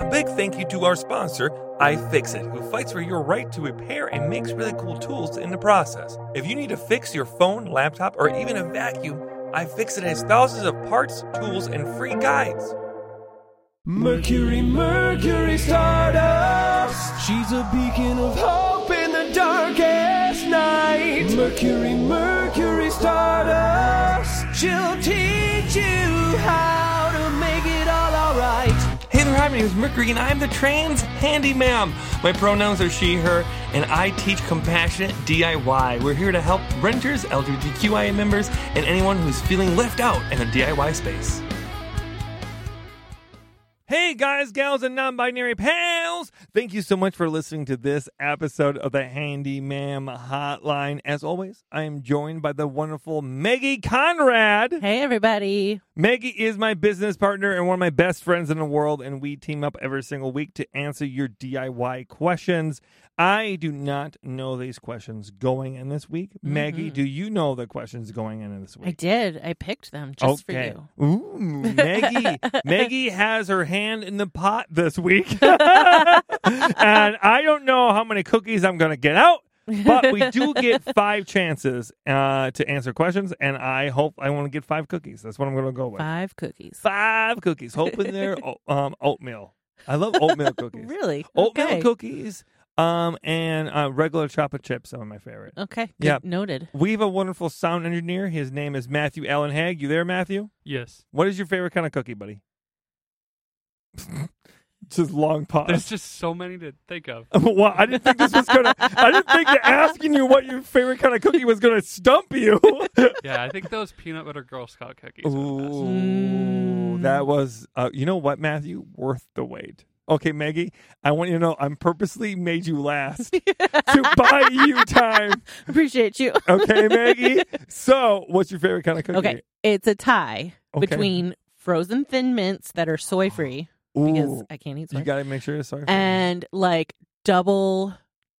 A big thank you to our sponsor, iFixit, who fights for your right to repair and makes really cool tools in the process. If you need to fix your phone, laptop, or even a vacuum, iFixit has thousands of parts, tools, and free guides. Mercury, Mercury Stardust. She's a beacon of hope in the darkest night. Mercury, Mercury Stardust. She'll teach you hi, my name is Mercury, and I'm the trans Handy handyman. My pronouns are she, her, and I teach compassionate DIY. We're here to help renters, LGBTQIA members, and anyone who's feeling left out in the DIY space. Hey guys, gals, and non binary pals! Thank you so much for listening to this episode of the Handy Ma'am Hotline. As always, I am joined by the wonderful Maggie Conrad. Hey, everybody. Maggie is my business partner and one of my best friends in the world, and we team up every single week to answer your DIY questions. I do not know these questions going in this week. Maggie, do you know the questions going in this week? I did. I picked them just for you. Ooh, Maggie. Maggie has her hand in the pot this week. and I don't know how many cookies I'm going to get out, but we do get five chances uh, to answer questions, and I hope I want to get five cookies. That's what I'm going to go with. Five cookies. Five cookies. Hoping they're um, oatmeal. I love oatmeal cookies. Really? Oatmeal okay. cookies um, and uh, regular chocolate chips, some of my favorite. Okay. Good. Yeah. Noted. We have a wonderful sound engineer. His name is Matthew Allen Hag. You there, Matthew? Yes. What is your favorite kind of cookie, buddy? just long pause. There's just so many to think of. well, I didn't think this was gonna. I didn't think that asking you what your favorite kind of cookie was gonna stump you. Yeah, I think those peanut butter Girl Scout cookies are the best. Ooh, that was. Uh, you know what, Matthew? Worth the wait. Okay, Maggie, I want you to know I'm purposely made you last to buy you time. Appreciate you. Okay, Maggie. So, what's your favorite kind of cookie? Okay. It's a tie Okay. between frozen thin mints that are soy free because Ooh, I can't eat soy you gotta make sure it's sorry. and like double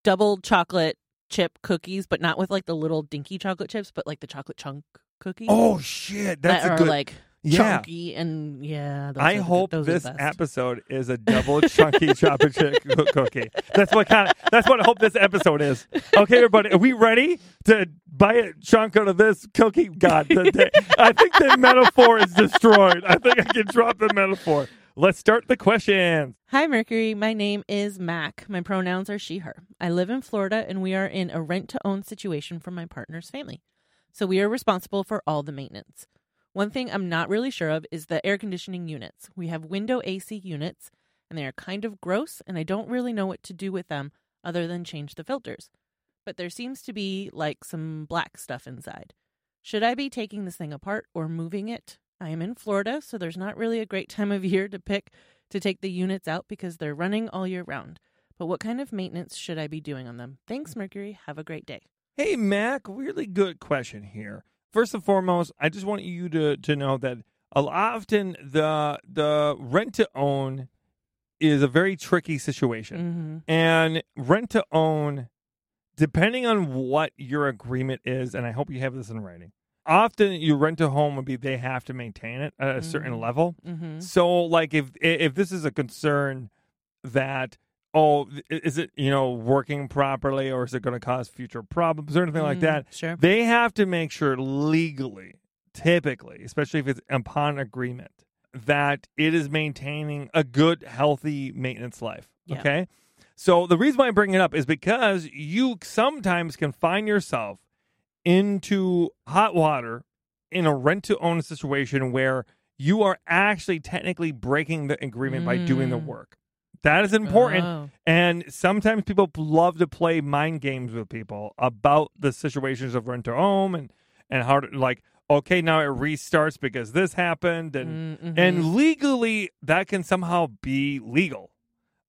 double chocolate chip cookies, but not with like the little dinky chocolate chips, but like the chocolate chunk cookies. oh shit, that's that a are good. like yeah. chunky and yeah. Those I are the- hope those are the this episode is a double chunky chocolate chip cookie. That's what kind of. That's what I hope this episode is. Okay, everybody, are we ready to buy a chunk out of this cookie? God, the, the- I think the metaphor is destroyed. I think I can drop the metaphor. Let's start the questions. Hi, Mercury. My name is Mac. My pronouns are she, her. I live in Florida and we are in a rent to own situation for my partner's family. So we are responsible for all the maintenance. One thing I'm not really sure of is the air conditioning units. We have window AC units and they are kind of gross and I don't really know what to do with them other than change the filters. But there seems to be like some black stuff inside. Should I be taking this thing apart or moving it? I am in Florida, so there's not really a great time of year to pick to take the units out because they're running all year round. But what kind of maintenance should I be doing on them? Thanks, Mercury. Have a great day. Hey, Mac, really good question here. First and foremost, I just want you to to know that a lot often the the rent to own is a very tricky situation. Mm-hmm. And rent to own, depending on what your agreement is, and I hope you have this in writing. Often, you rent a home would be they have to maintain it at a certain Mhm. level. Mm-hmm. So, like, if if this is a concern that oh, is it you know working properly, or is it going to cause future problems or anything like that? Sure. They have to make sure legally, typically, especially if it's upon agreement, that it is maintaining a good, healthy maintenance life. Yeah. Okay. So the reason why I bring it up is because you sometimes can find yourself into hot water in a rent to own situation where you are actually technically breaking the agreement by doing the Mm. work. That is important. Oh. And sometimes people love to play mind games with people about the situations of rent to own and and how to like okay now it restarts because this happened and Mm, mhm. and legally that can somehow be legal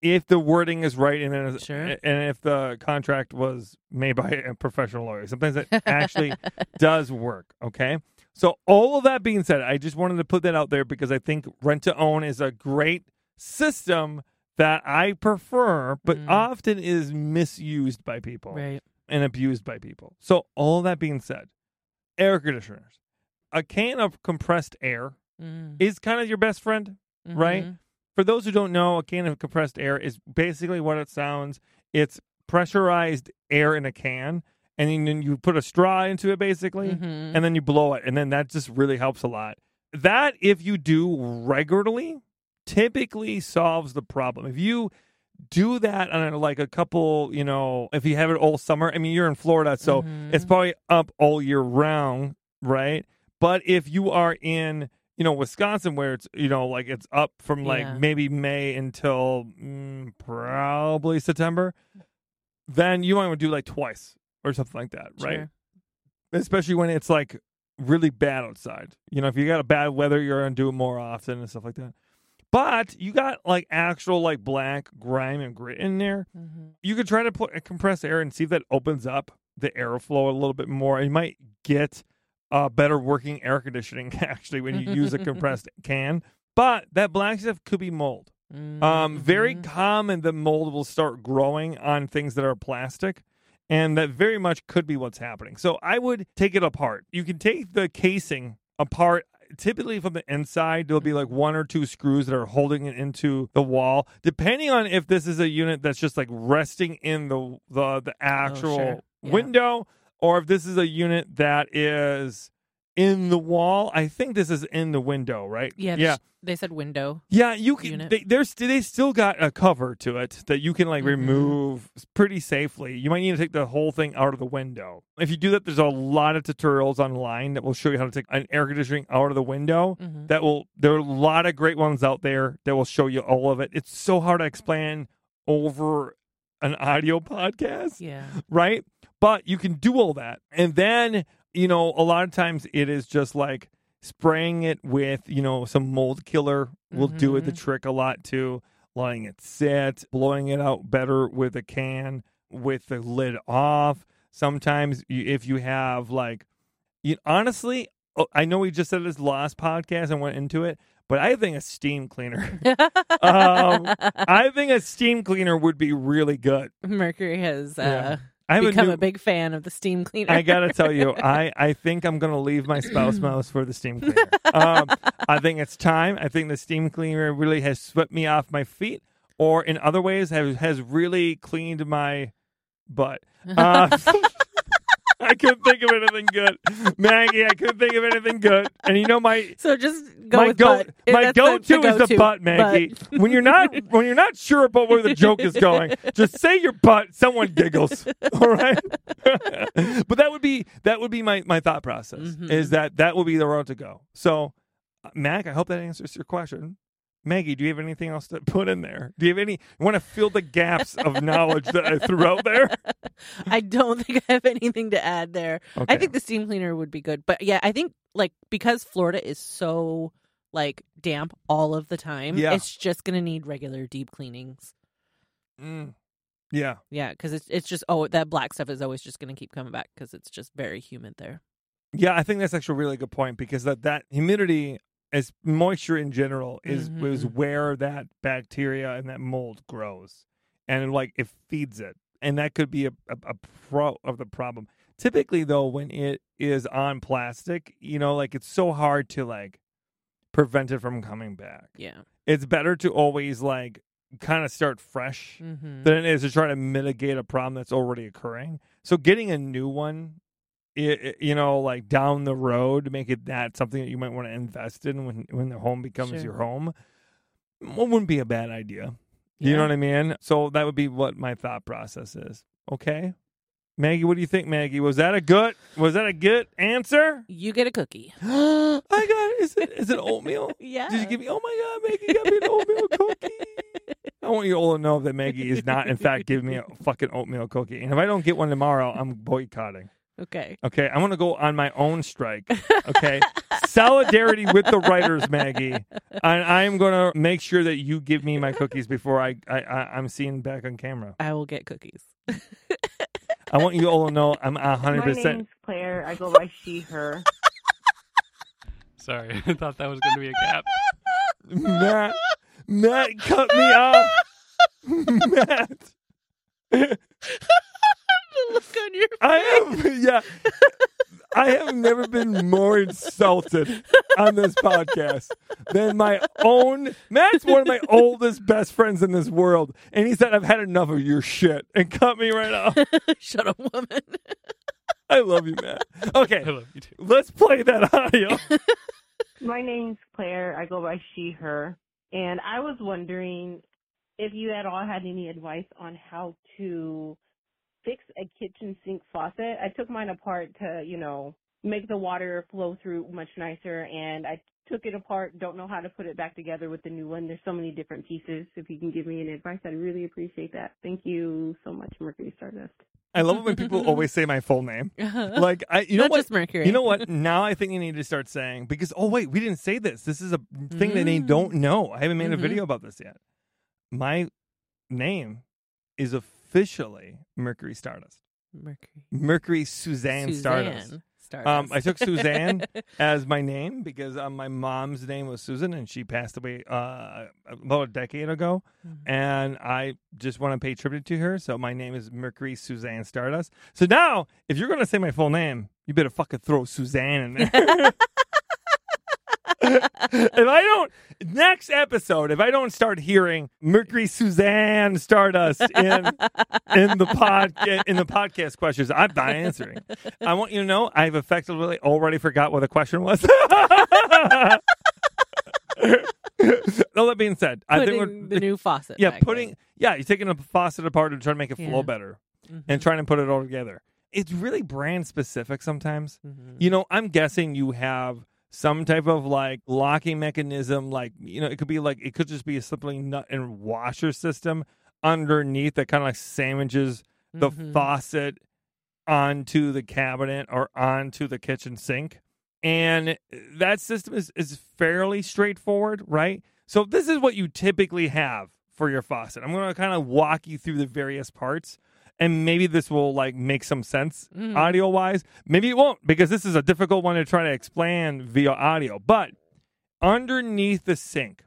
if the wording is right and Sure. and if the contract was made by a professional lawyer sometimes it actually does work okay so all of that being said i just wanted to put that out there because i think rent to own is a great system that i prefer but Mm. often is misused by people right. and abused by people so all that being said air conditioners a can of compressed air Mm, is kind of your best friend right? mhm. For those who don't know, a can of compressed air is basically what it sounds. It's pressurized air in a can, and then you put a straw into it, basically, Mhm. and then you blow it, and then that just really helps a lot. That, if you do regularly, typically solves the problem. If you do that on like a couple, you know, if you have it all summer, I mean, you're in Florida, so Mhm. it's probably up all year round, right? But if you are in, you know, Wisconsin, where it's, you know, like it's up from like Yeah. maybe May until mm, probably September, then you might want to do like twice or something like that, right? Sure. especially when it's like really bad outside. You know, if you got a bad weather, you're gonna do it more often and stuff like that. But you got like actual like black grime and grit in there. Mhm. You could try to put a compressed air and see if that opens up the airflow a little bit more. You might get uh, better working air conditioning actually when you use a compressed can. But that black stuff could be mold. Um, very Mhm. common that mold will start growing on things that are plastic, and that very much could be what's happening. So I would take it apart. You can take the casing apart. Typically, from the inside, there'll be like one or two screws that are holding it into the wall. Depending on if this is a unit that's just like resting in the the the actual Oh, sure. Yeah. window, or if this is a unit that is in the wall. I think this is in the window, right? Yeah, yeah. they said window. Yeah, you can. unit. They, there's they still got a cover to it that you can like Mhm. remove pretty safely. You might need to take the whole thing out of the window. If you do that, there's a lot of tutorials online that will show you how to take an air conditioning out of the window. Mhm. That will. There are a lot of great ones out there that will show you all of it. It's so hard to explain over an audio podcast Yeah. right? But you can do all that. And then, you know, a lot of times it is just like spraying it with, you know, some mold killer will do it the Mhm. trick a lot too. Letting it sit, blowing it out better with a can with the lid off. Sometimes if you have like, you honestly, oh, I know we just said this last podcast and went into it, but I think a steam cleaner. um, I think a steam cleaner would be really good. Mercury has uh. I become a new, a big fan of the steam cleaner. I gotta tell you, I, I think I'm gonna leave my spouse mouse for the steam cleaner. Um, I think it's time. I think the steam cleaner really has swept me off my feet, or in other ways has has really cleaned my butt. Uh, I couldn't think of anything good, Maggie. I couldn't think of anything good. And you know my so just go my with go, butt. My That's go-to is the butt, Maggie. when you're not when you're not sure about where the joke is going, just say your butt. Someone giggles. All right. but that would be that would be my my thought process Mhm. is that that would be the road to go. So, Mac, I hope that answers your question. Maggie, do you have anything else to put in there? Do you have any? You want to fill the gaps of knowledge that I threw out there? I don't think I have anything to add there. Okay. I think the steam cleaner would be good. But yeah, I think like because Florida is so like damp all of the time, Yeah. it's just gonna need regular deep cleanings. Mm. Yeah. Yeah, because it's it's just oh that black stuff is always just gonna keep coming back because it's just very humid there. Yeah, I think that's actually a really good point because that, that humidity as moisture in general is is Mhm. where that bacteria and that mold grows. And like it feeds it. And that could be a, a, a pro of the problem. Typically though, when it is on plastic, you know, like it's so hard to like prevent it from coming back. Yeah. It's better to always like kind of start fresh Mm-hmm. than it is to try to mitigate a problem that's already occurring. So getting a new one, you know, like down the road, make it that something that you might want to invest in when when the home becomes Sure. your home, well, wouldn't be a bad idea. You know what I mean? So that would be what my thought process is. Okay, Maggie, what do you think, Maggie? Was that a good? Was that a good answer? You get a cookie. I got. Is it is it oatmeal? Yeah. Did you give me? Oh my God, Maggie got me an oatmeal cookie. I want you all to know that Maggie is not, in fact, giving me a fucking oatmeal cookie. And if I don't get one tomorrow, I'm boycotting. Okay. Okay, I'm gonna go on my own strike. Okay, solidarity with the writers, Maggie. And I'm gonna make sure that you give me my cookies before I, I, I I'm seen back on camera. I will get cookies. I want you all to know I'm a hundred My percent. name's Claire. I go by she, her. Sorry, I thought that was going to be a gap. Matt, Matt, cut me off. Matt. The look on your I am, yeah. I have never been more insulted on this podcast than my own. Matt's one of my oldest best friends in this world, and he said, "I've had enough of your shit," and cut me right off. Shut up, woman. I love you, Matt. Okay, I love you too. let's play that audio. My name's Claire. I go by she, her. And I was wondering if you at all had any advice on how to fix a kitchen sink faucet. I took mine apart to, you know, make the water flow through much nicer and I took it apart, don't know how to put it back together with the new one. There's so many different pieces. If you can give me any advice, I'd really appreciate that. Thank you so much, Mercury Stardust. I love it when people always say my full name. like, Like I, you know Not what? Mercury. You know what? Now I think you need to start saying because oh wait, we didn't say this. This is a thing that they Mm. don't know. I haven't made a Mhm. video about this yet. My name is officially Mercury Stardust. Mercury. Mercury Suzanne, Stardust. Suzanne Um, I took Suzanne as my name because um, my mom's name was Susan and she passed away uh, about a decade ago. Mhm. And I just want to pay tribute to her. So my name is Mercury Suzanne Stardust. So now, if you're going to say my full name, you better fucking throw Suzanne in there. if I don't, next episode, if I don't start hearing Mercury Suzanne Stardust in in the pod in the podcast questions, I'm not answering. I want you to know I've effectively already forgot what the question was. All that being said, I think we're the new faucet. yeah putting yeah you're taking a faucet apart and trying to make it flow Yeah. better in. and trying to put it all together. It's really brand specific sometimes. Mhm. You know, I'm guessing you have some type of like locking mechanism, like you know, it could be like it could just be a simply nut and washer system underneath that kind of like sandwiches the Mhm. faucet onto the cabinet or onto the kitchen sink. And that system is, is fairly straightforward, right? So this is what you typically have for your faucet. I'm going to kind of walk you through the various parts and maybe this will like make some sense Mhm. audio wise. Maybe it won't because this is a difficult one to try to explain via audio. But underneath the sink,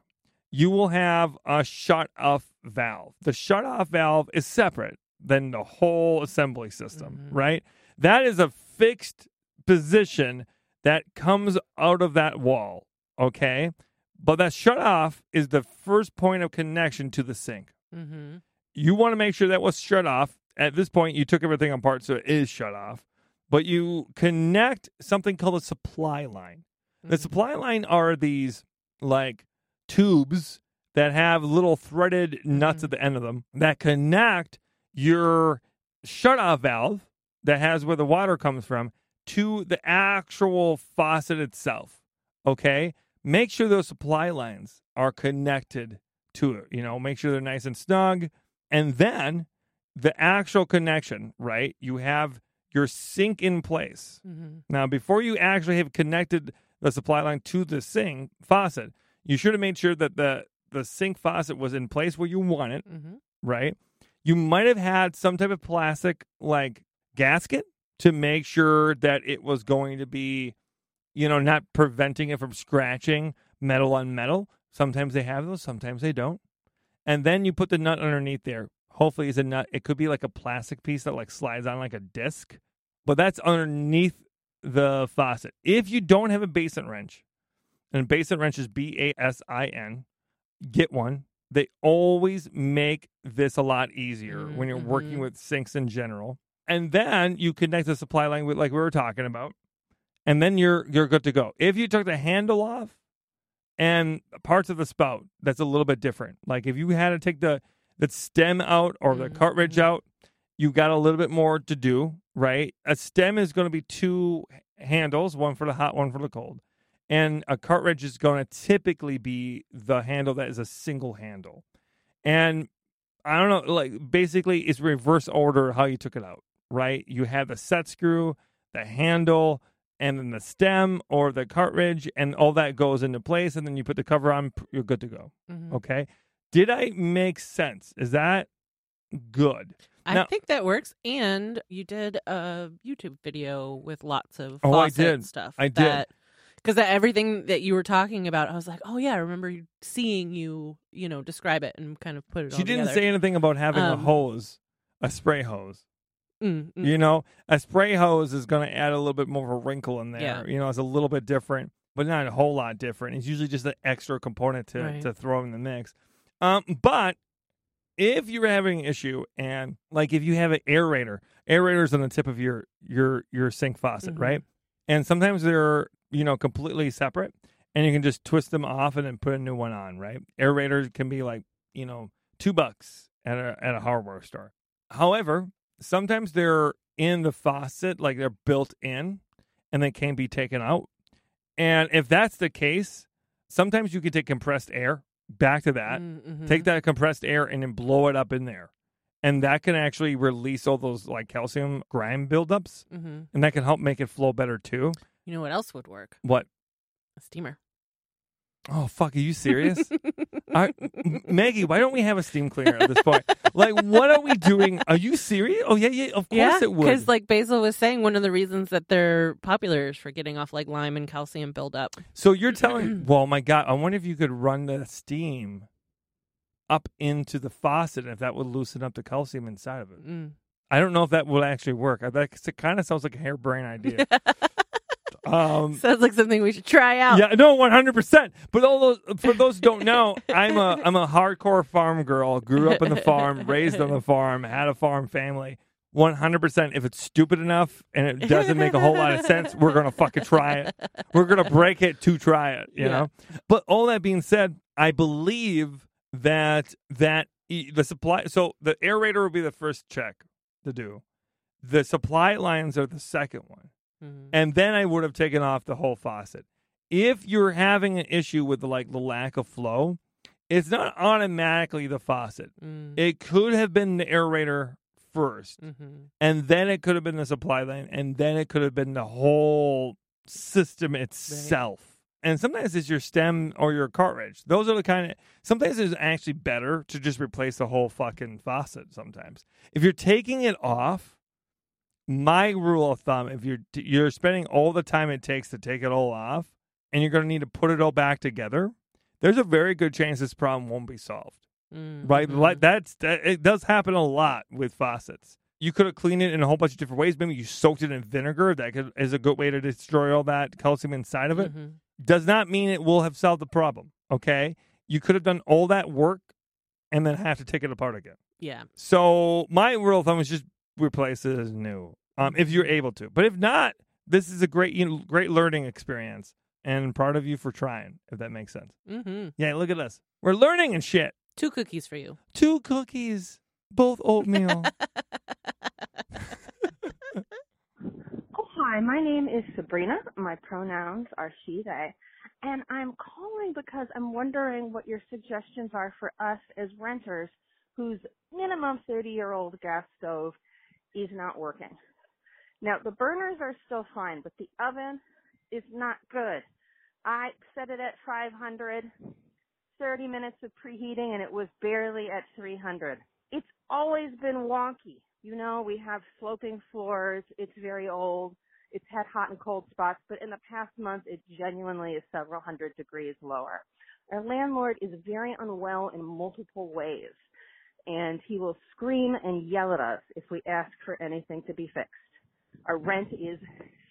you will have a shut off valve. The shut off valve is separate than the whole assembly system, Mhm. right? That is a fixed position that comes out of that wall, okay? But that shut off is the first point of connection to the sink. Mhm. You want to make sure that was shut off. At this point, you took everything apart, so it is shut off. But you connect something called a supply line. The Mhm. supply line are these like tubes that have little threaded nuts Mhm. at the end of them that connect your shut off valve that has where the water comes from to the actual faucet itself. Okay? Make sure those supply lines are connected to it. You know, make sure they're nice and snug. And then the actual connection, right? You have your sink in place. Mhm. Now, before you actually have connected the supply line to the sink faucet, you should have made sure that the the sink faucet was in place where you want it, Mhm. right? You might have had some type of plastic like gasket to make sure that it was going to be, you know, not preventing it from scratching metal on metal. Sometimes they have those, sometimes they don't. And then you put the nut underneath there. Hopefully, it's a nut. It could be like a plastic piece that like slides on like a disc, but that's underneath the faucet. If you don't have a basin wrench, and basin wrench is B A S I N, get one. They always make this a lot easier when you're working Mhm. with sinks in general. And then you connect the supply line with like we were talking about, and then you're you're good to go. If you took the handle off and parts of the spout, that's a little bit different. Like if you had to take the the stem out or the Mhm, cartridge mhm. out, you got a little bit more to do, right? A stem is going to be two handles, one for the hot, one for the cold. And a cartridge is going to typically be the handle that is a single handle. And I don't know, like basically it's reverse order how you took it out, right? You have the set screw, the handle, and then the stem or the cartridge, and all that goes into place. And then you put the cover on, you're good to go. Mhm. Okay. Did I make sense? Is that good? I Now- think that works. And you did a YouTube video with lots of Oh, I did. stuff. I did. Because everything that you were talking about, I was like, oh yeah, I remember seeing you, you know, describe it and kind of put it. She didn't together. say anything about having a Um, hose, a spray hose. Mm, mm. You know, a spray hose is going to add a little bit more of a wrinkle in there. Yeah. You know, it's a little bit different, but not a whole lot different. It's usually just an extra component to, Right. to throw in the mix. Um, but if you're having an issue and like if you have an aerator, aerators on the tip of your your your sink faucet, Mhm. right? And sometimes they're you know completely separate, and you can just twist them off and then put a new one on, right? Aerators can be like you know two bucks at a at a hardware store. However, sometimes they're in the faucet, like they're built in, and they can't be taken out. And if that's the case, sometimes you could take compressed air back to that, Mm, mhm. take that compressed air and then blow it up in there. And that can actually release all those like calcium grime buildups, Mhm. and that can help make it flow better too. You know what else would work? What? A steamer. Oh fuck! Are you serious? I, Maggie, why don't we have a steam cleaner at this point? like, what are we doing? Are you serious? Oh yeah, yeah. Of course yeah, it would. because like Basil was saying, one of the reasons that they're popular is for getting off like lime and calcium buildup. So you're telling? Well, my God, I wonder if you could run the steam up into the faucet, and if that would loosen up the calcium inside of it. Mm. I don't know if that would actually work. I- That kind of sounds like a harebrained idea. um, Sounds like something we should try out. yeah, no, one hundred percent. But all those for those who don't know, I'm a I'm a hardcore farm girl. Grew up on the farm, raised on the farm, had a farm family. One hundred percent. If it's stupid enough and it doesn't make a whole lot of sense, we're gonna fucking try it. We're gonna break it to try it. You Yeah. know. But all that being said, I believe that that the supply. So the aerator will be the first check to do. The supply lines are the second one Mhm. and then I would have taken off the whole faucet. If you're having an issue with like the lack of flow, it's not automatically the faucet. Mm. It could have been the aerator 1st Mhm. and then it could have been the supply line, and then it could have been the whole system itself. And sometimes it's your stem or your cartridge. Those are the kind of. Sometimes it's actually better to just replace the whole fucking faucet. Sometimes, if you're taking it off, my rule of thumb: if you're you're spending all the time it takes to take it all off, and you're going to need to put it all back together, there's a very good chance this problem won't be solved Mm, right? Like that's that, it does happen a lot with faucets. You could have cleaned it in a whole bunch of different ways. Maybe you soaked it in vinegar. That could, is a good way to destroy all that calcium inside of it. Mhm. Does not mean it will have solved the problem. Okay, you could have done all that work and then have to take it apart again. Yeah. So my rule of thumb is just replace it as new, um, if you're able to. But if not, this is a great, you know, great learning experience, and proud of you for trying. If that makes sense. hmm Yeah, look at us. We're learning and shit Two cookies for you. two cookies, both oatmeal. Oh, hi. My name is Sabrina. My pronouns are she, they. And I'm calling because I'm wondering what your suggestions are for us as renters whose minimum 30 year old gas stove is not working. Now, the burners are still fine, but the oven is not good. I set it at 500, 30 minutes of preheating, and it was barely at 300. It's always been wonky. You know, we have sloping floors. It's very old. It's had hot and cold spots, but in the past month, it genuinely is several hundred degrees lower. Our landlord is very unwell in multiple ways, and he will scream and yell at us if we ask for anything to be fixed. Our rent is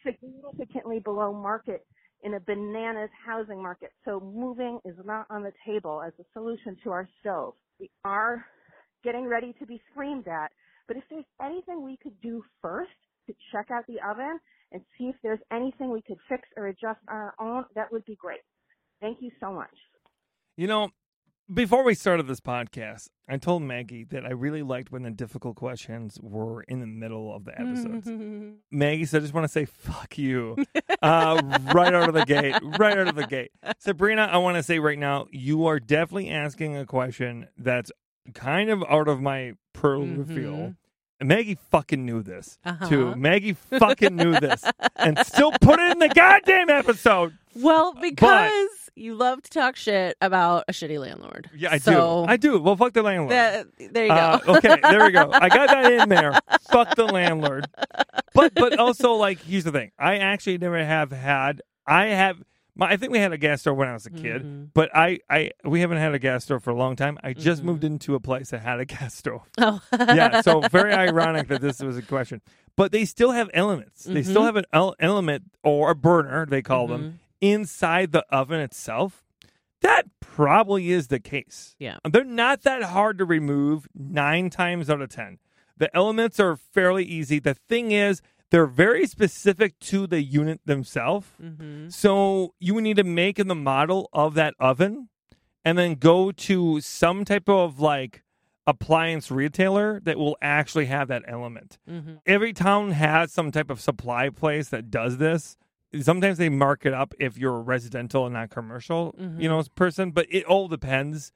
significantly below market in a bananas housing market, so moving is not on the table as a solution to our stove. We are getting ready to be screamed at, but if there's anything we could do first to check out the oven and see if there's anything we could fix or adjust on our own, that would be great. Thank you so much. you know, before we started this podcast, I told Maggie that I really liked when the difficult questions were in the middle of the episodes. Maggie said, I just want to say fuck you uh, right out of the gate. Right out of the gate. Sabrina, I want to say right now, you are definitely asking a question that's kind of out of my purview. Mhm. And Maggie fucking knew this Uh-huh. too. Maggie fucking knew this and still put it in the goddamn episode. Well, because you love to talk shit about a shitty landlord. Yeah, I so do. I do. Well, fuck the landlord. that- there you go. Uh, okay, there we go. I got that in there. Fuck the landlord. But but also like here's the thing. I actually never have had I have My, I think we had a gas stove when I was a kid, Mhm. but I, I we haven't had a gas stove for a long time. I just Mhm. moved into a place that had a gas stove. Oh, yeah, so very ironic that this was a question. But they still have elements. They still Mhm. have an el- element or a burner, they call them, Mhm. Inside the oven itself. That probably is the case. Yeah. They're not that hard to remove nine times out of 10. The elements are fairly easy. The thing is, they're very specific to the unit themselves. hmm So you would need to make in the model of that oven and then go to some type of like appliance retailer that will actually have that element. hmm Every town has some type of supply place that does this. Sometimes they mark it up if you're a residential and not commercial, you know, person, but it all depends.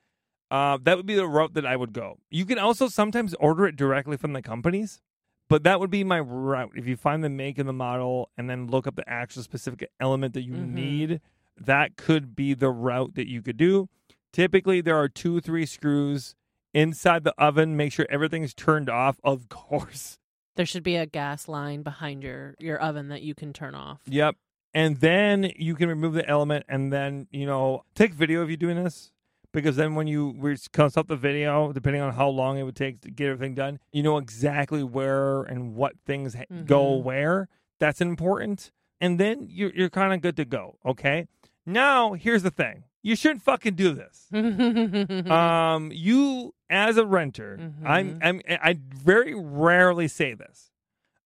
Uh, that would be the route that I would go. You can also sometimes order it directly from the companies, but that would be my route. If you find the make and the model and then look up the actual specific element that you Mhm. need, that could be the route that you could do. Typically, there are two, three screws inside the oven. Make sure everything's turned off, of course. There should be a gas line behind your your oven that you can turn off. Yep. And then you can remove the element and then, you know, take video of you doing this. Because then when you consult the video, depending on how long it would take to get everything done, you know exactly where and what things ha- go where. That's important. And then you're, you're kind of good to go. Okay. Now, here's the thing you shouldn't fucking do this. Mm-hmm. Um, you as a renter, I'm, I'm, I very rarely say this.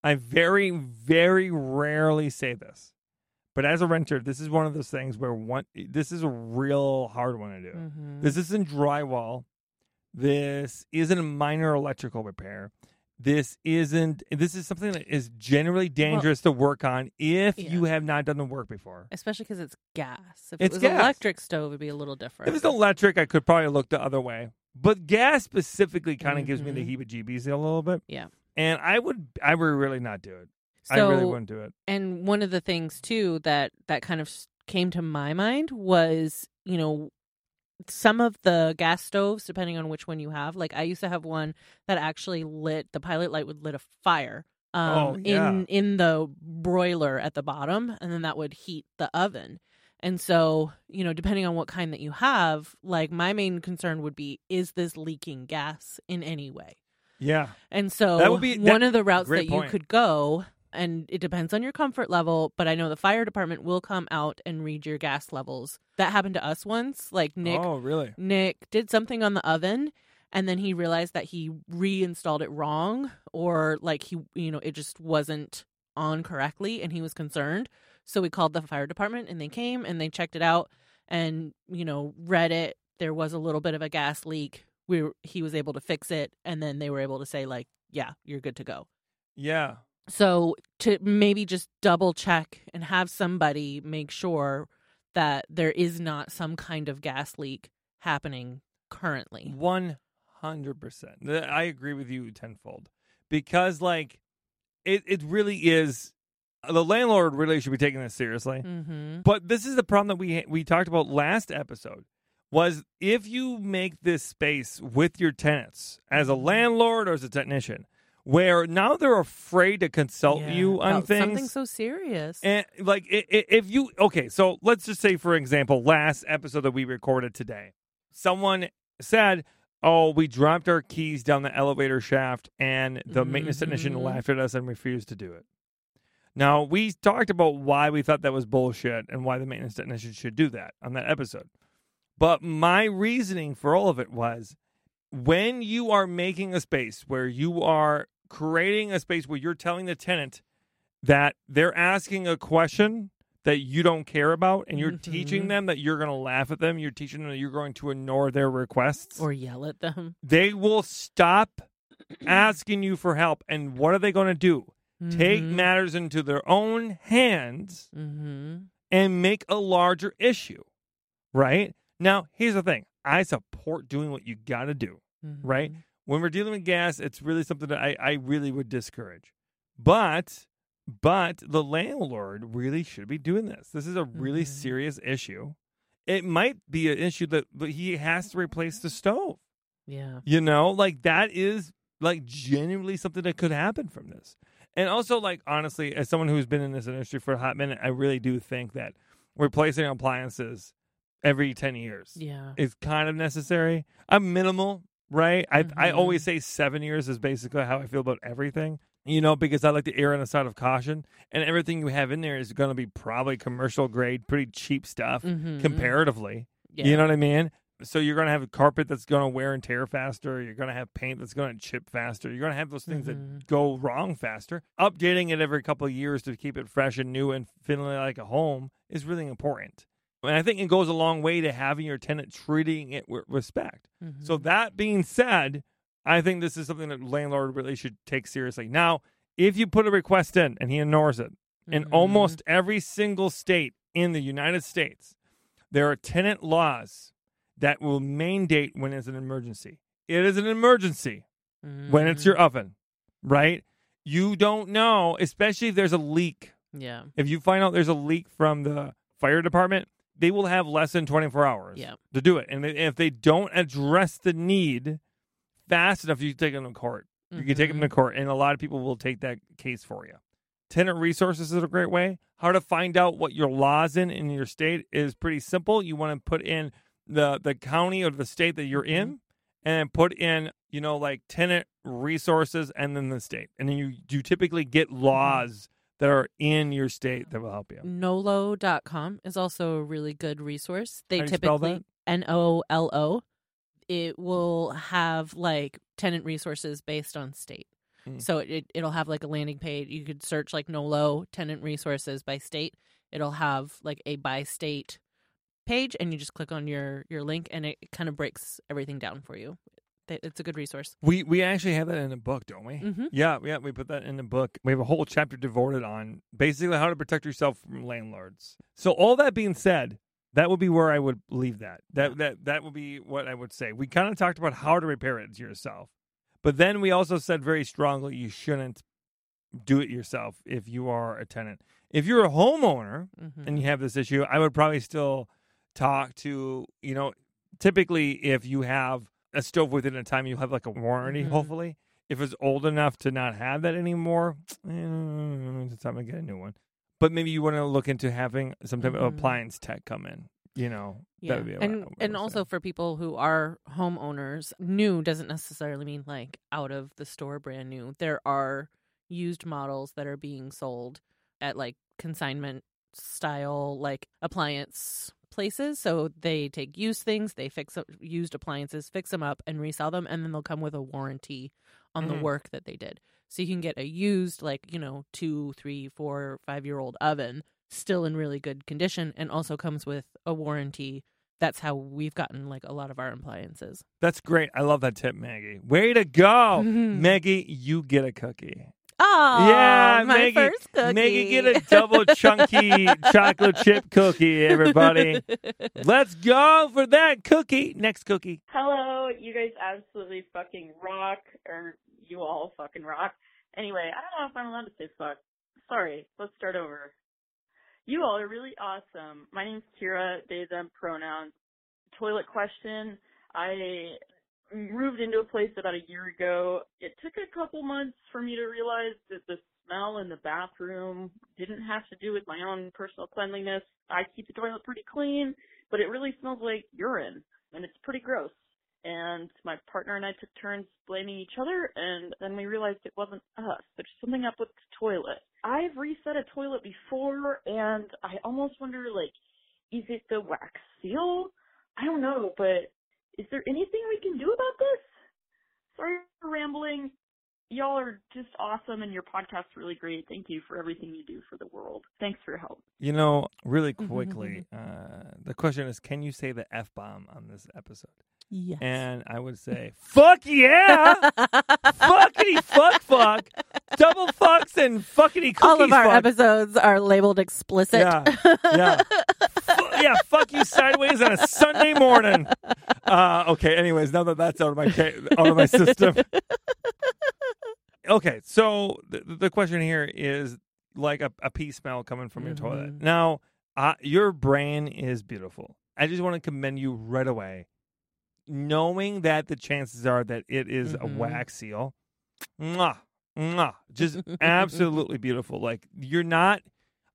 I very, very rarely say this. But as a renter, this is one of those things where one, this is a real hard one to do. Mhm. This isn't drywall. This isn't a minor electrical repair. This isn't. This is something that is generally dangerous to work on if Yeah. you have not done the work before. Especially because it's gas. If It's it was gas. electric stove, it'd be a little different. If it's electric, I could probably look the other way. But gas specifically kind of gives me the Mhm. heebie-jeebies a little bit. Yeah. And I would, I would really not do it. I So- really wouldn't do it. and one of the things too that that kind of came to my mind was you know some of the gas stoves depending on which one you have like i used to have one that actually lit the pilot light would lit a fire um Oh, yeah. in in the broiler at the bottom and then that would heat the oven and so you know depending on what kind that you have like my main concern would be is this leaking gas in any way Yeah. and so That would be- one that- of the routes that you point. could go, and it depends on your comfort level, but I know the fire department will come out and read your gas levels. That happened to us once. Like Nick Oh, really? Nick did something on the oven and then he realized that he reinstalled it wrong or like he you know, it just wasn't on correctly and he was concerned. So we called the fire department and they came and they checked it out and, you know, read it. There was a little bit of a gas leak. We were, he was able to fix it and then they were able to say like, yeah, you're good to go. Yeah. So to maybe just double check and have somebody make sure that there is not some kind of gas leak happening currently. One hundred percent. I agree with you tenfold because, like, it it really is. The landlord really should be taking this seriously. Mm-hmm. But this is the problem that we we talked about last episode. Was if you make this space with your tenants as Mm-hmm. a landlord or as a technician, where now they're afraid to consult you on things, Something so serious. and like if you okay, so let's just say for example, last episode that we recorded today, someone said, "Oh, we dropped our keys down the elevator shaft, and the maintenance technician Mhm. laughed at us and refused to do it." Now we talked about why we thought that was bullshit and why the maintenance technician should do that on that episode. But my reasoning for all of it was when you are making a space where you are creating a space where you're telling the tenant that they're asking a question that you don't care about and you're teaching Mhm. them that you're going to laugh at them, you're teaching them that you're going to ignore their requests, or yell at them. they will stop asking you for help. And what are they going to do? Take Mhm. matters into their own hands Mhm. and make a larger issue, right? Now, here's the thing I support doing what you got to do, right? When we're dealing with gas, it's really something that I, I really would discourage. But, but the landlord really should be doing this. This is a really Mhm. serious issue. It might be an issue that that he has to replace the stove. Yeah. You know, like that is like genuinely something that could happen from this. And also, like honestly, as someone who's been in this industry for a hot minute, I really do think that replacing appliances every 10 years Yeah. is kind of necessary. I'm minimal, right? I I Mhm. always say 7 years is basically how I feel about everything. You know, because I like to err on the side of caution, and everything you have in there is going to be probably commercial grade, pretty cheap stuff Mhm. comparatively. Yeah. You know what I mean? So you're going to have a carpet that's going to wear and tear faster. You're going to have paint that's going to chip faster. You're going to have those things Mhm. that go wrong faster. Updating it every couple of years to keep it fresh and new and feeling like a home is really important. And I think it goes a long way to having your tenant treating it with respect. So Mhm. that being said, I think this is something that landlord really should take seriously. Now, if you put a request in and he ignores it, in Mhm. almost every single state in the United States, there are tenant laws that will mandate when it's an emergency. It is an emergency when it's your Mhm. oven, right? You don't know, especially if there's a leak. Yeah. If you find out there's a leak from the fire department, they will have less than 24 hours Yeah. to do it. And they- if they don't address the need fast enough, you can take them to court. You can take them Mhm. to court, and a lot of people will take that case for you. Tenant resources is a great way. How to find out what your laws in in your state is pretty simple. You want to put in the the county or the state that you're in, and put in you know like tenant resources and then the state, and then you you typically get laws that are in your state that will help you. Nolo.com is also a really good resource. They How do you typically? N O L O. It will have like tenant resources based on state. Mm. So it it'll have like a landing page. You could search like Nolo tenant resources by state. It'll have like a by state page, and you just click on your your link, and it kind of breaks everything down for you. It- It's a good resource. We we actually have that in a book, don't we? Mhm. Yeah, yeah, we put that in the book. We have a whole chapter devoted on basically how to protect yourself from landlords. So all that being said, that would be where I would leave that. That that that would be what I would say. We kind of talked about how to repair it yourself. But then we also said very strongly you shouldn't do it yourself if you are a tenant. If you're a homeowner, Mhm. and you have this issue, I would probably still talk to, you know, typically if you have a stove within a time, you have like a warranty, Mhm. hopefully. If it's old enough to not have that anymore, eh, it's time to get a new one. But maybe you want to look into having some type Mhm. of appliance tech come in, you know. Yeah, That would be what and and also for people who are homeowners, new doesn't necessarily mean like out of the store, brand new. There are used models that are being sold at like consignment style, like appliance places. So they take used things, they fix up used appliances, fix them up, and resell them, and then they'll come with a warranty on Mhm. the work that they did. So you can get a used, like you know, two, three, four, five year old oven still in really good condition and also comes with a warranty. That's how we've gotten like a lot of our appliances. That's great. I love that tip, Maggie. Way to go. Mhm. Maggie, you get a cookie. Oh, Yeah, my Maggie- first cookie. Maggie, get a double chunky chocolate chip cookie, everybody. Let's go for that cookie. Next cookie. Hello, you guys absolutely fucking rock, or you all fucking rock. Anyway, I don't know if I'm allowed to say fuck. Sorry, let's start over. You all are really awesome. My name's Kira, they, them pronouns. Toilet question. I moved into a place about a year ago. It took a couple months for me to realize that the smell in the bathroom didn't have to do with my own personal cleanliness. I keep the toilet pretty clean, but it really smells like urine, and it's pretty gross and my partner and I took turns blaming each other, and then we realized it wasn't us. There's something up with the toilet. I've reset a toilet before, and I almost wonder, like, is it the wax seal? I don't know, but is there anything we can do about this? Sorry for rambling. Y'all are just awesome, and your podcast's really great. Thank you for everything you do for the world. Thanks for your help. You know, really quickly, uh, the question is can you say the F bomb on this episode? Yes. And I would say, fuck yeah! fuckity fuck fuck! Double fucks and fuckity cookies All of our fuck. episodes are labeled explicit. Yeah, yeah. Yeah, fuck you sideways on a Sunday morning. Uh, okay, anyways, now that that's out of my out of my system. Okay, so the, the question here is like a, a pee smell coming from your toilet. Mhm. Now, uh, your brain is beautiful. I just want to commend you right away, knowing that the chances are that it is Mhm. a wax seal. Mwah, mwah, just absolutely beautiful. Like you're not.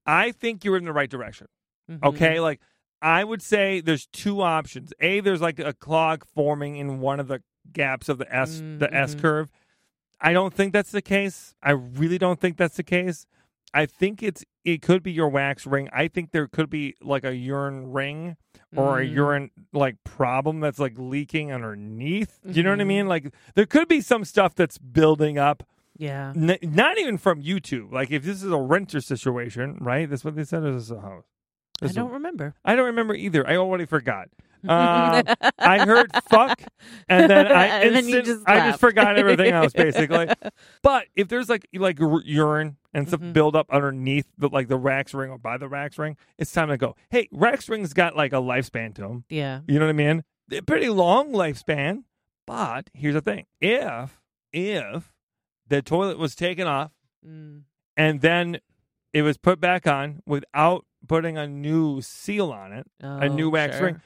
I think you're in the right direction. Mhm. Okay, like I would say there's two options. A, there's like a clog forming in one of the gaps of the S the S Mhm. curve. I don't think that's the case. I really don't think that's the case. I think it's it could be your wax ring. I think there could be like a urine ring or a Mm. urine like problem that's like leaking underneath. Do you know what I Mhm. mean? Like there could be some stuff that's building up Yeah. N- not even from YouTube. Like if this is a renter situation, right? That's what they said. Is a house? I is a- don't remember. I don't remember either. I already forgot. Uh, I heard fuck, and then I And then you just I just forgot everything else basically. But if there's like like urine and stuff Mhm. build up underneath the like the wax ring or by the wax ring, it's time to go. Hey, wax ring's got like a lifespan to them. Yeah. You know what I mean? They're pretty long lifespan. But here's the thing: if if the toilet was taken off Mm. and then it was put back on without putting a new seal on it, a new Oh, wax sure. ring,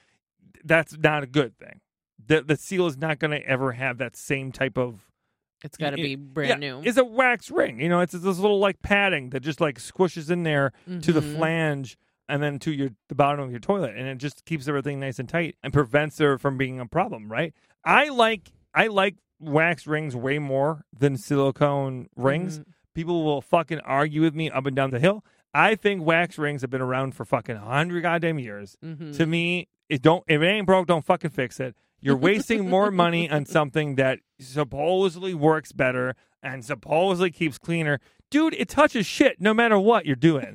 that's not a good thing. The the seal is not going to ever have that same type of It's got to be brand yeah, new. It's a wax ring. You know, it's this little like padding that just like squishes in there to the Mhm. flange and then to your the bottom of your toilet, and it just keeps everything nice and tight and prevents there from being a problem. Right? I like I like wax rings way more than silicone rings. Mhm. People will fucking argue with me up and down the hill. I think wax rings have been around for fucking hundred goddamn years. Mhm. To me, it don't if it ain't broke, don't fucking fix it. You're wasting more money on something that supposedly works better and supposedly keeps cleaner. Dude, it touches shit no matter what you're doing.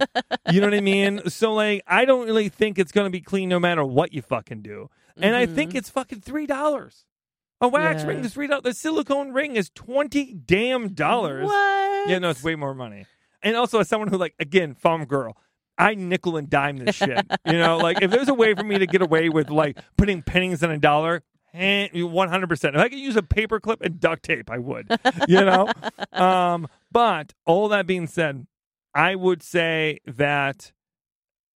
you know what I mean? So like I don't really think it's gonna be clean no matter what you fucking do. And I think Mhm. it's fucking three dollars. A wax Yeah. ring is three dollars. The silicone ring is twenty damn dollars. What? Yeah, no, it's way more money. And also, as someone who, like, again, farm girl, I nickel and dime this shit. you know, like, if there's a way for me to get away with, like, putting pennies in a dollar, eh, 100%. If I could use a paperclip and duct tape, I would, you know? um, but all that being said, I would say that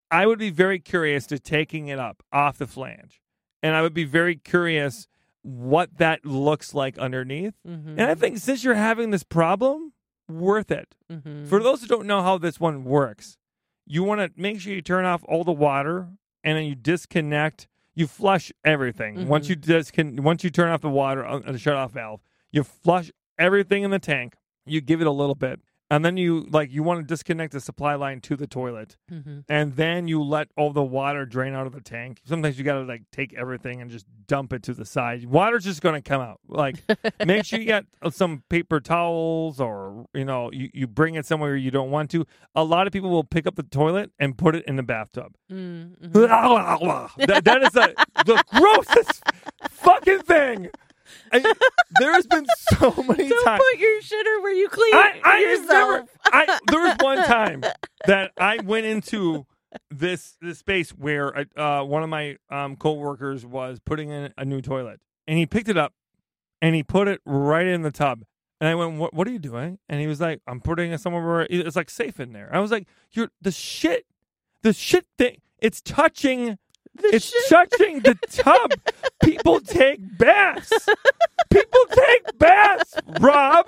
I would be very curious to taking it up off the flange. And I would be very curious what that looks like underneath. Mhm. And I think since you're having this problem, worth it. Mhm. For those who don't know how this one works, you want to make sure you turn off all the water and then you disconnect. You flush everything. Once Mhm. you discon- once you turn off the water on the shut off valve, you flush everything in the tank. You give it a little bit, and then you like you want to disconnect the supply line to the toilet, Mhm. and then you let all the water drain out of the tank. Sometimes you got to like take everything and just dump it to the side. Water's just going to come out. Like make sure you get some paper towels or you know you, you bring it somewhere you don't want to. A lot of people will pick up the toilet and put it in the bathtub. Mm, mhm. that, that is a, the grossest fucking thing. I, there's been so many Don't times. put your shitter where you clean I, I yourself. never. I there was one time that I went into this this space where uh, one of my um, coworkers was putting in a new toilet, and he picked it up and he put it right in the tub. And I went, "What? What are you doing?" And he was like, "I'm putting it somewhere where it's like safe in there." I was like, "You're the shit, the shit thing. It's touching." It's shit- touching the tub. People take baths. People take baths, Rob.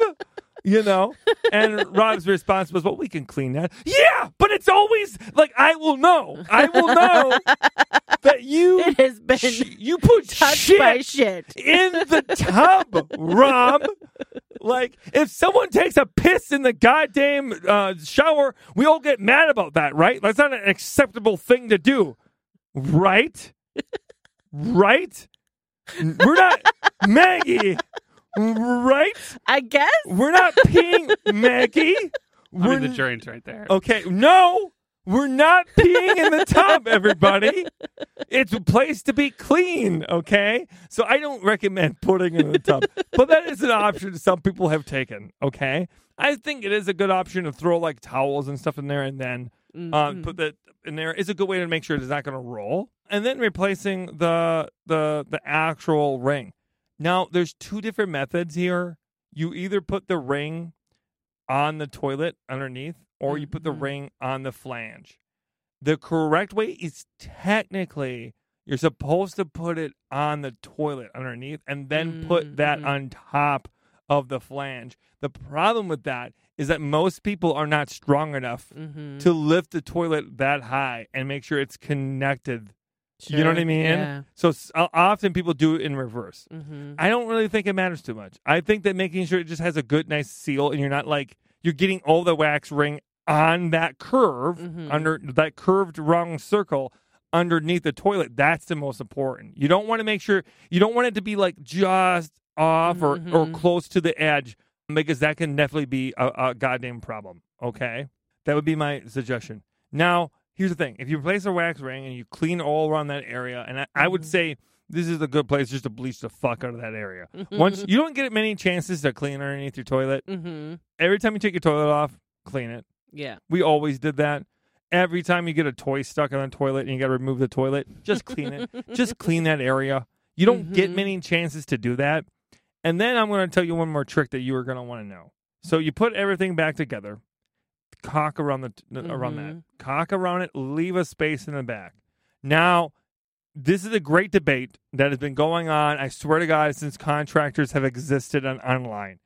You know, and Rob's response was, "Well, we can clean that." Yeah, but it's always like I will know. I will know that you It has been sh- you put shit shit. in the tub, Rob. Like if someone takes a piss in the goddamn uh, shower, we all get mad about that, right? That's not an acceptable thing to do, right? right? We're not Maggie, right? I guess. We're not peeing Maggie. I We're mean, the n- drain's right there. Okay, no, we're not peeing in the tub, everybody. It's a place to be clean, okay? So I don't recommend putting it in the tub, but that is an option some people have taken, okay? I think it is a good option to throw like towels and stuff in there and then um, Mhm. put that in there is a good way to make sure it's not going to roll. And then replacing the the the actual ring. Now, there's two different methods here. You either put the ring on the toilet underneath, or you put the Mhm. ring on the flange. The correct way is technically you're supposed to put it on the toilet underneath, and then put that Mhm. on top of the flange. The problem with that is that most people are not strong enough Mm-hmm. to lift the toilet that high and make sure it's connected. You know what I mean? Yeah. So often people do it in reverse. Mm-hmm. I don't really think it matters too much. I think that making sure it just has a good, nice seal, and you're not like you're getting all the wax ring on that curve Mhm. under that curved wrong circle underneath the toilet. That's the most important. You don't want to make sure you don't want it to be like just off or or Mhm. close to the edge because that can definitely be a, a goddamn problem. Okay, that would be my suggestion. Now, here's the thing: if you replace a wax ring and you clean all around that area, and I, I would Mhm. say this is a good place just to bleach the fuck out of that area. Mm-hmm. Once you don't get many chances to clean underneath your toilet, Mm-hmm. every time you take your toilet off, clean it. Yeah. We always did that. Every time you get a toy stuck on the toilet and you got to remove the toilet, just clean it. just clean that area. You don't get Mhm. many chances to do that. And then I'm going to tell you one more trick that you are going to want to know. So you put everything back together, caulk around the around that, Mhm. caulk around it, leave a space in the back. Now, this is a great debate that has been going on. I swear to God, since contractors have existed on online.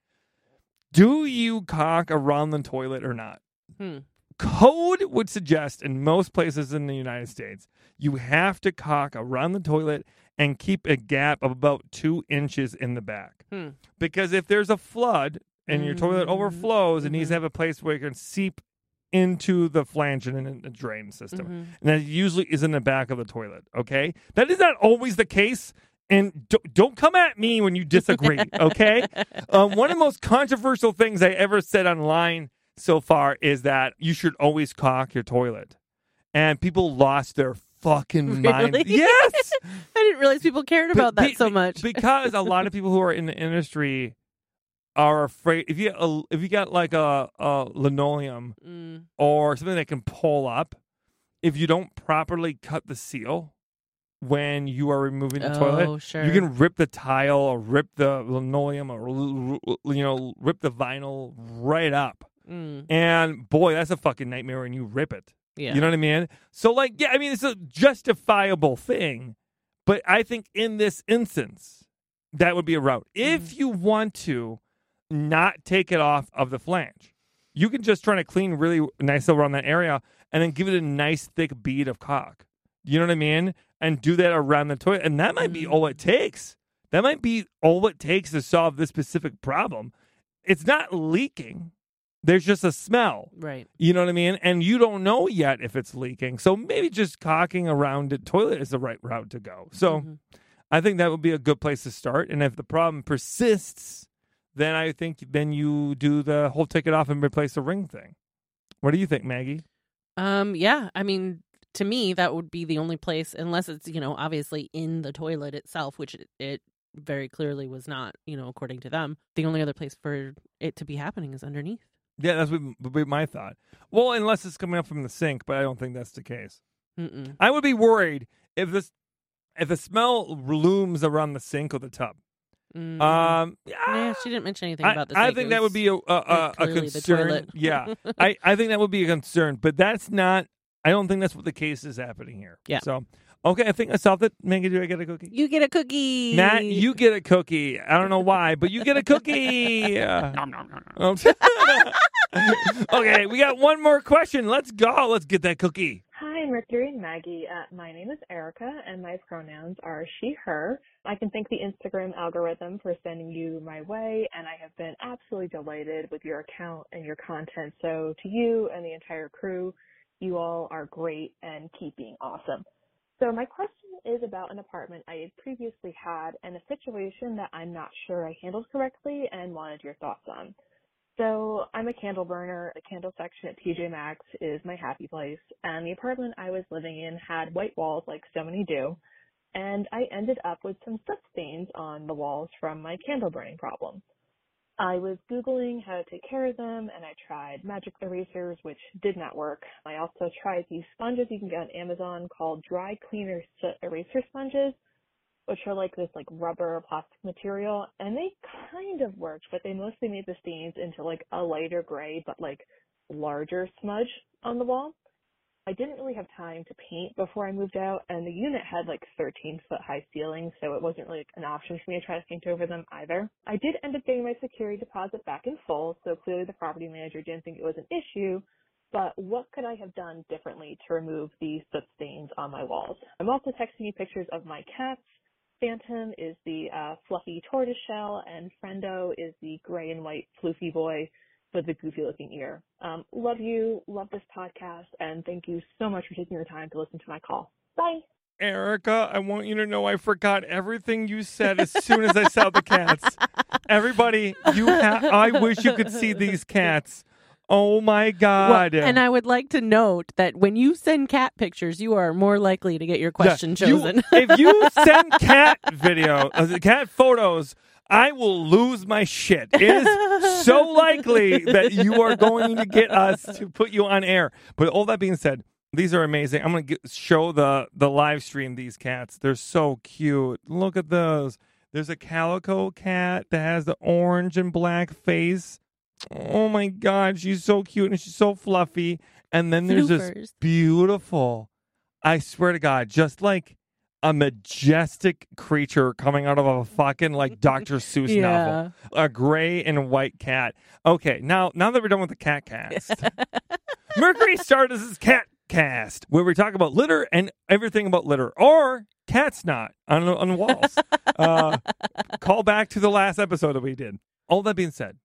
Do you caulk around the toilet or not? Hmm. Code would suggest in most places in the United States, you have to caulk around the toilet and keep a gap of about two inches in the back. Hmm. Because if there's a flood and your toilet Mhm. overflows, it needs to Mhm. have a place where it can seep into the flange and in the drain system. Mhm. And that usually is in the back of the toilet. Okay. That is not always the case. And do- don't come at me when you disagree. Okay. um, one of the most controversial things I ever said online so far is that you should always caulk your toilet. And people lost their fucking mind. Yes. I didn't realize people cared about that Be- so much. because a lot of people who are in the industry are afraid if you a, if you got like a, a linoleum Mm. or something that can pull up, if you don't properly cut the seal when you are removing the Oh, toilet, sure. you can rip the tile or rip the linoleum or you know rip the vinyl right up. Mm. And boy, that's a fucking nightmare when you rip it. Yeah. You know what I mean? So like, yeah, I mean it's a justifiable thing, but I think in this instance, that would be a route. Mm-hmm. If you want to not take it off of the flange, you can just try to clean really nice around that area and then give it a nice thick bead of caulk. You know what I mean? And do that around the toilet. And that might be all it takes. That might be all it takes to solve this specific problem. It's not leaking. There's just a smell. Right. You know what I mean? And you don't know yet if it's leaking. So maybe just caulking around the toilet is the right route to go. So Mhm. I think that would be a good place to start. And if the problem persists, then I think then you do the whole take it off and replace the ring thing. What do you think, Maggie? Um. Yeah. I mean, to me, that would be the only place, unless it's you know obviously in the toilet itself, which it, it very clearly was not. You know, according to them, the only other place for it to be happening is underneath. Yeah, that's would be my thought. Well, unless it's coming up from the sink, but I don't think that's the case. Mm-mm. I would be worried if this if the smell looms around the sink or the tub. Mm. Um, yeah, she didn't mention anything I, about the I think It that would be a, a, a, a clearly the concern. yeah, I, I think that would be a concern, but that's not. I don't think that's what the case is happening here. Yeah. So, okay, I think I solved it. Maggie, do I get a cookie? You get a cookie, Matt, you get a cookie. I don't know why, but you get a cookie. Nom, nom, nom, nom. okay, we got one more question. Let's go. Let's get that cookie. Hi, I'm Mercury and Maggie. Uh, my name is Erica, and my pronouns are she, her. I can thank the Instagram algorithm for sending you my way, and I have been absolutely delighted with your account and your content. So, to you and the entire crew, you all are great and keep being awesome. So, my question is about an apartment I had previously had and a situation that I'm not sure I handled correctly and wanted your thoughts on. So I'm a candle burner. The candle section at TJ Maxx is my happy place, and the apartment I was living in had white walls like so many do, and I ended up with some soot stains on the walls from my candle burning problem. I was Googling how to take care of them, and I tried magic erasers, which did not work. I also tried these sponges you can get on Amazon called dry cleaner eraser sponges, which are like this like rubber plastic material and they kind of worked but they mostly made the stains into like a lighter gray but like larger smudge on the wall I didn't really have time to paint before I moved out, and the unit had like 13 foot high ceilings, so it wasn't really an option for me to try to paint over them either. I did end up getting my security deposit back in full, so clearly the property manager didn't think it was an issue. But what could I have done differently to remove the soot stains on my walls? I'm also texting you pictures of my cats. Phantom is the uh, fluffy tortoise shell, and Friendo is the gray and white floofy boy with the goofy looking ear. Um, love you, love this podcast, and thank you so much for taking the time to listen to my call. Bye. Erica, I want you to know I forgot everything you said as soon as I saw the cats. Everybody, you ha- I wish you could see these cats. Oh my Well, god. and I would like to note that when you send cat pictures, you are more likely to get your Yeah, question you- chosen. if you send cat video, uh, cat photos, I will lose my shit. It is so likely that you are going to get us to put you on air. But all that being said, these are amazing. I'm going to show the the live stream these cats. They're so cute. Look at those. There's a calico cat that has the orange and black face. Oh my god, she's so cute and she's so fluffy. And then there's this beautiful, I swear to God, just like a majestic creature coming out of a fucking like Dr. Seuss novel. A gray and white cat. Okay, now now that we're done with the cat cast, Mercury started as cat cast, where we talk about litter and everything about litter, or cat's not on on the walls. uh, call back to the last episode that we did. All that being said,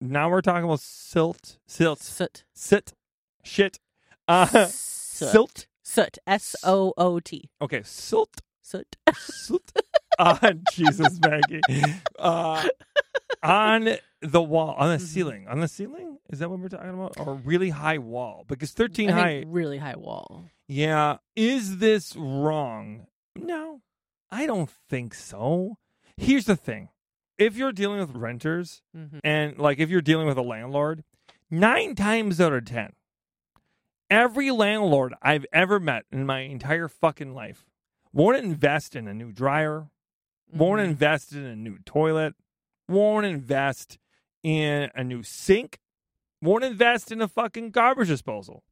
now we're talking about silt, silt, Soot. sit, shit, uh, Soot. silt. Soot. S O O T. Okay, silt, Soot. silt. Ah, Jesus, Maggie. Uh, on the wall, on the Mhm. ceiling, on the ceiling. Is that what we're talking about? Or a really high wall? Because thirteen I high. think really high wall. Yeah. Is this wrong? No, I don't think so. Here's the thing if you're dealing with renters, Mhm. and like if you're dealing with a landlord, nine times out of 10, every landlord I've ever met in my entire fucking life won't invest in a new dryer, won't Mhm. invest in a new toilet, won't invest in a new sink, won't invest in a fucking garbage disposal.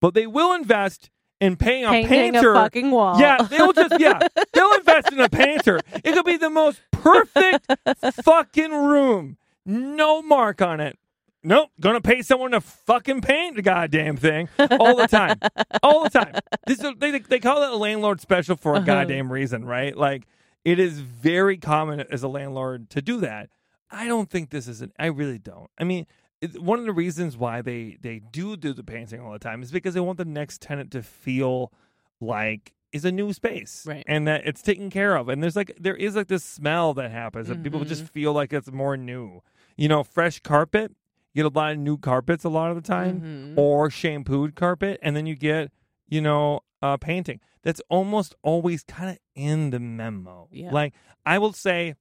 But they will invest in paying a Painting painter. a fucking wall. Yeah, they'll just yeah, they'll invest in a painter. It could be the most perfect fucking room. No mark on it. Nope, gonna pay someone to fucking paint the goddamn thing all the time, all the time. This is, they they call it a landlord special for a Uh-huh. goddamn reason, right? Like it is very common as a landlord to do that. I don't think this is an. I really don't. I mean, it- one of the reasons why they they do do the painting all the time is because they want the next tenant to feel like is a new space Right. and that it's taken care of and there's like there is like this smell that happens that people just feel like it's more new you know fresh carpet you get a lot of new carpets a lot of the time Mhm. or shampooed carpet and then you get you know uh painting that's almost always kind of in the memo Yeah. like i will say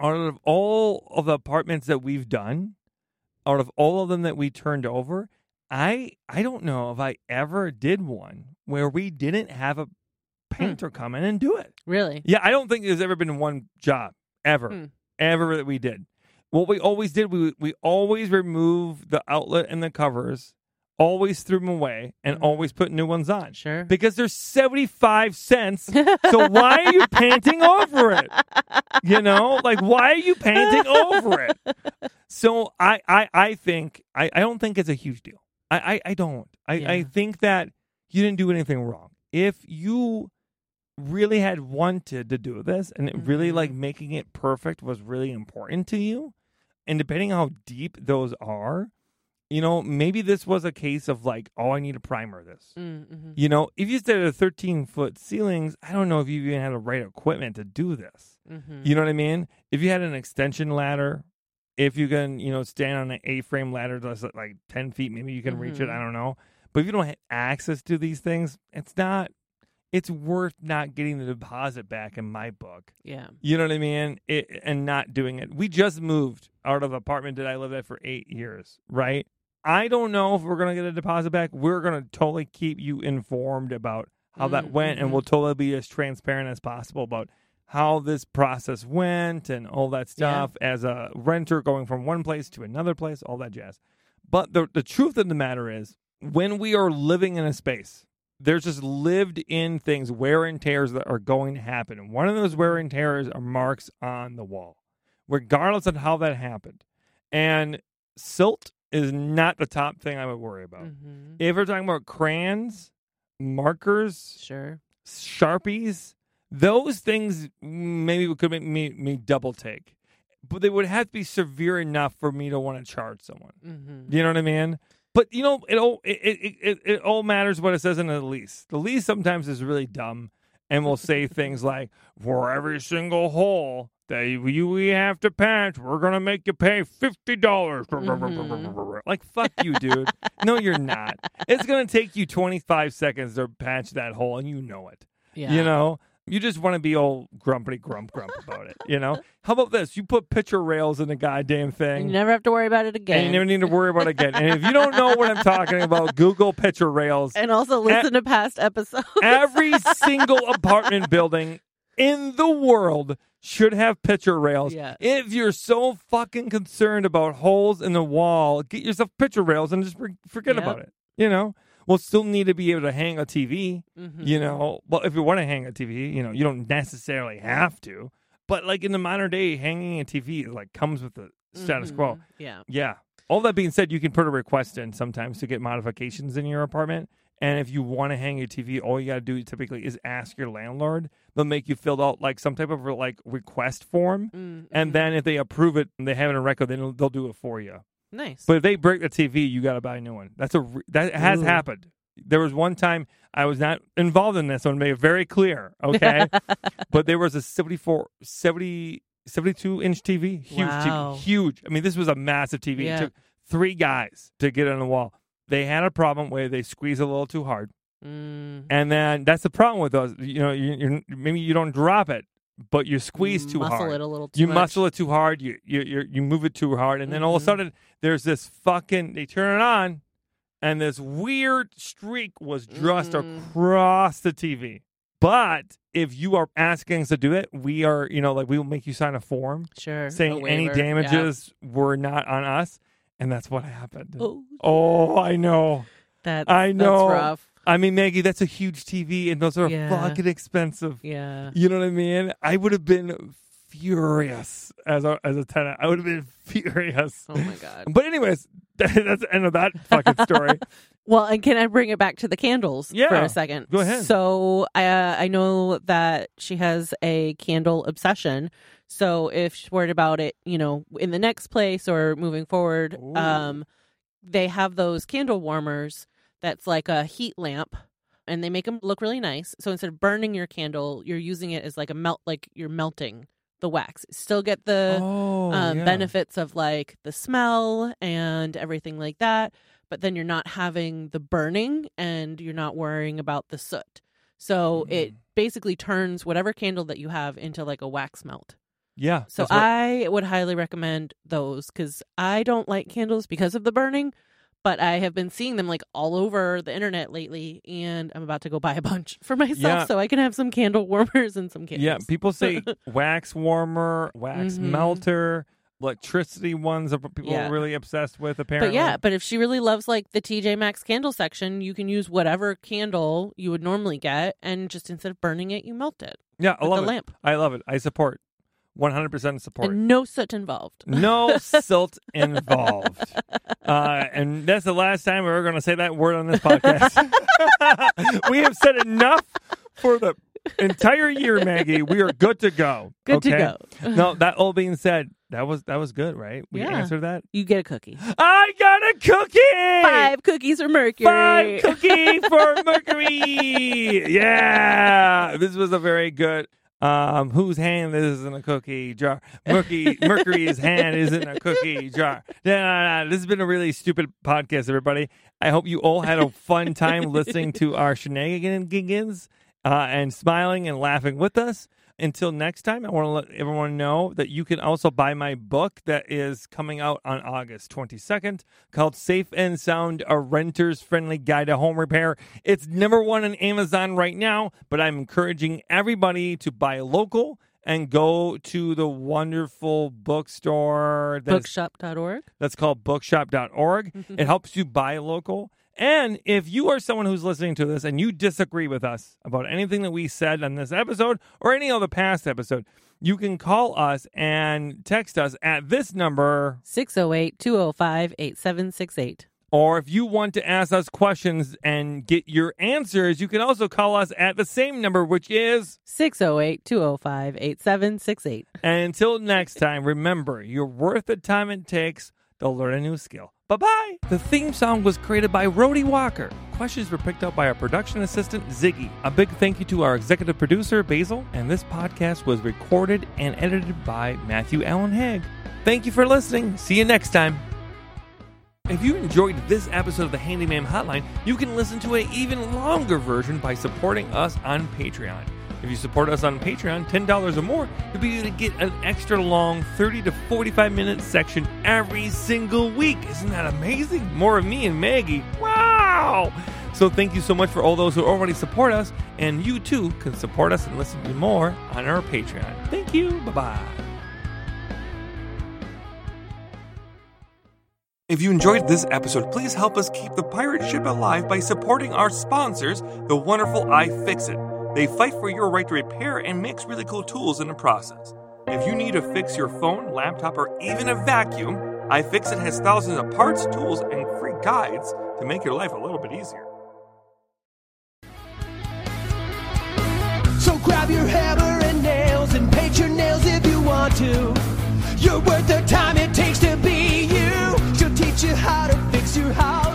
out of all of the apartments that we've done out of all of them that we turned over i i don't know if i ever did one where we didn't have a painter come in and do it Really? yeah i don't think there's ever been one job ever Hmm. ever that we did what we always did we we always remove the outlet and the covers always threw them away and Mhm. always put new ones on. Sure. because they're 75 cents so why are you painting over it? You know? Like why are you painting over it? So i i i think i i don't think it's a huge deal. I i, I don't. I i think that you didn't do anything wrong. If you really had wanted to do this and it really like making it perfect was really important to you and depending how deep those are you know maybe this was a case of like oh i need to primer this Mm-hmm. you know, if you stayed at 13 foot ceilings, I don't know if you even had the right equipment to do this. Mm-hmm. You know what I mean? If you had an extension ladder, if you can, you know, stand on an A frame ladder that's like 10 feet, maybe you can reach it. I don't know. But if you don't have access to these things, it's not, it's worth not getting the deposit back in my book. Yeah. You know what I mean? It, and not doing it. We just moved out of apartment that I lived at for eight years, right? I don't know if we're going to get a deposit back. We're going to totally keep you informed about how that Mm, went, and we'll totally be as transparent as possible about how this process went and all that stuff as a renter going from one place to another place, all that jazz. But the, the truth of the matter is, when we are living in a space there's just lived in things, wear and tears that are going to happen. And one of those wear and tears are marks on the wall, regardless of how that happened. And silt is not the top thing I would worry about. Mhm. If we're talking about crayons, markers, Sure. sharpies, those things maybe could make me, me double take. But they would have to be severe enough for me to want to charge someone. Mm-hmm. You know what I mean? But you know, it all it, it, it, it all matters what it says in the lease. The lease sometimes is really dumb and will say things like, "For every single hole that you we have to patch, we're gonna make you pay fifty dollars." Like fuck you, dude. no, you're not. It's gonna take you twenty five seconds to patch that hole, and you know it. Yeah. You know, you just want to be all grumpy grump grump about it. You know, how about this? You put picture rails in the goddamn thing. And you never have to worry about it And again. you never need to worry about it again. And if you don't know what I'm talking about, Google picture rails. And also listen to past episodes. Every single apartment building in the world should have picture rails. Yeah. If you're so fucking concerned about holes in the wall, get yourself picture rails and just forget Yep. about it. You know, we'll still need to be able to hang a TV. Mhm. You know, well, if you want to hang a TV, you know, you don't necessarily have to. But like in the modern day, hanging a TV like comes with the status quo. Mhm. Yeah. Yeah. All that being said, you can put a request in sometimes to get modifications in your apartment. And if you want to hang your TV, all you got to do typically is ask your landlord. They'll make you fill out like some type of like request form. Mm, And mhm. then if they approve it and they have it on record, then they'll, they'll do it for you. Nice. But if they break the TV, you got to buy a new one. That's a re- that has Ooh. happened. There was one time I was not involved in this. I want to make it very clear, okay? but there was a 74, 70, 72 inch TV, huge Wow. TV, huge. I mean, this was a massive TV. Yeah. It took three guys to get it on the wall. They had a problem where they squeeze a little too hard, Mm, and then that's the problem with those. You know, you, you're maybe you don't drop it, but you squeeze too muscle hard it a little too you much. muscle it too hard. You you you you move it too hard, and then all of a Mhm. sudden there's this fucking. They turn it on, and this weird streak was just Mm. across the TV. But if you are asking us to do it, we are you know like we will make you sign a form Sure. saying any waiver, yeah. damages were not on us, and that's what happened. Oh, Oh, I know. That I know. That's rough. I mean, Maggie, that's a huge TV, and those are Yeah. fucking expensive. Yeah. You know what I mean? I would have been furious as a as a tenant. I would have been furious. Oh my god. But anyways, that's the end of that fucking story. Well, and can I bring it back to the candles for a second? Go ahead. So uh, I know that she has a candle obsession. So if she's worried about it, you know, in the next place or moving forward, Ooh. um, they have those candle warmers that's like a heat lamp. And they make them look really nice. So instead of burning your candle, you're using it as like a melt, like you're melting the wax. Still get the oh, um, yeah. benefits of like the smell and everything like that. But then you're not having the burning and you're not worrying about the soot. So it Mm. basically turns whatever candle that you have into like a wax melt. Yeah. So what- I would highly recommend those because I don't like candles because of the burning, but I have been seeing them like all over the internet lately, and I'm about to go buy a bunch for myself Yeah. so I can have some candle warmers and some candles. yeah, people say wax warmer, wax Mhm. melter, electricity ones are people Yeah. are really obsessed with. Apparently, But yeah, but if she really loves like the TJ Maxx candle section, you can use whatever candle you would normally get, and just instead of burning it, you melt it yeah, I love the it. lamp, I love it. I support. One hundred percent support. and no soot involved. No silt involved. Uh, and that's the last time we're going to say that word on this podcast. we have said enough for the entire year, Maggie. We are good to go. Good to okay? go. no, that all being said, that was that was good, right? We Yeah. answered that. You get a cookie. I got a cookie. Five cookies for Mercury. Five cookie for Mercury. Yeah, this was a very good. Um, whose hand is in a cookie jar? Mercury, Mercury's hand is in a cookie jar. Nah. This has been a really stupid podcast, everybody. I hope you all had a fun time listening to our shenanigans uh, and smiling and laughing with us. Until next time, I want to let everyone know that you can also buy my book that is coming out on August 22nd called Safe and Sound, a renter's friendly guide to home repair. It's number one on Amazon right now, but I'm encouraging everybody to buy local and go to the wonderful bookstore that's, Bookshop.org. that's called bookshop.org. Mm-hmm. it helps you buy local And if you are someone who's listening to this and you disagree with us about anything that we said on this episode or any other past episode, you can call us and text us at this number 608 205 8768. Or if you want to ask us questions and get your answers, you can also call us at the same number, which is 608 205 8768. And until next time, remember, you're worth the time it takes to learn a new skill. Bye bye. The theme song was created by Rody Walker. Questions were picked up by our production assistant, Ziggy. A big thank you to our executive producer, Basil. And this podcast was recorded and edited by Matthew Allen Haig. Thank you for listening. See you next time. If you enjoyed this episode of the Handy Ma'am Hotline, you can listen to an even longer version by supporting us on Patreon. If you support us on Patreon, $10 or more, you'll be able to get an extra long 30 to 45 minute section every single week. Isn't that amazing? More of me and Maggie. Wow! So thank you so much for all those who already support us, and you too can support us and listen to more on our Patreon. Thank you. Bye bye. If you enjoyed this episode, please help us keep the pirate ship alive by supporting our sponsors, the wonderful iFixit. They fight for your right to repair and makes really cool tools in the process. If you need to fix your phone, laptop, or even a vacuum, iFixit has thousands of parts, tools, and free guides to make your life a little bit easier. So grab your hammer and nails and paint your nails if you want to. You're worth the time it takes to be you. She'll teach you how to fix your house.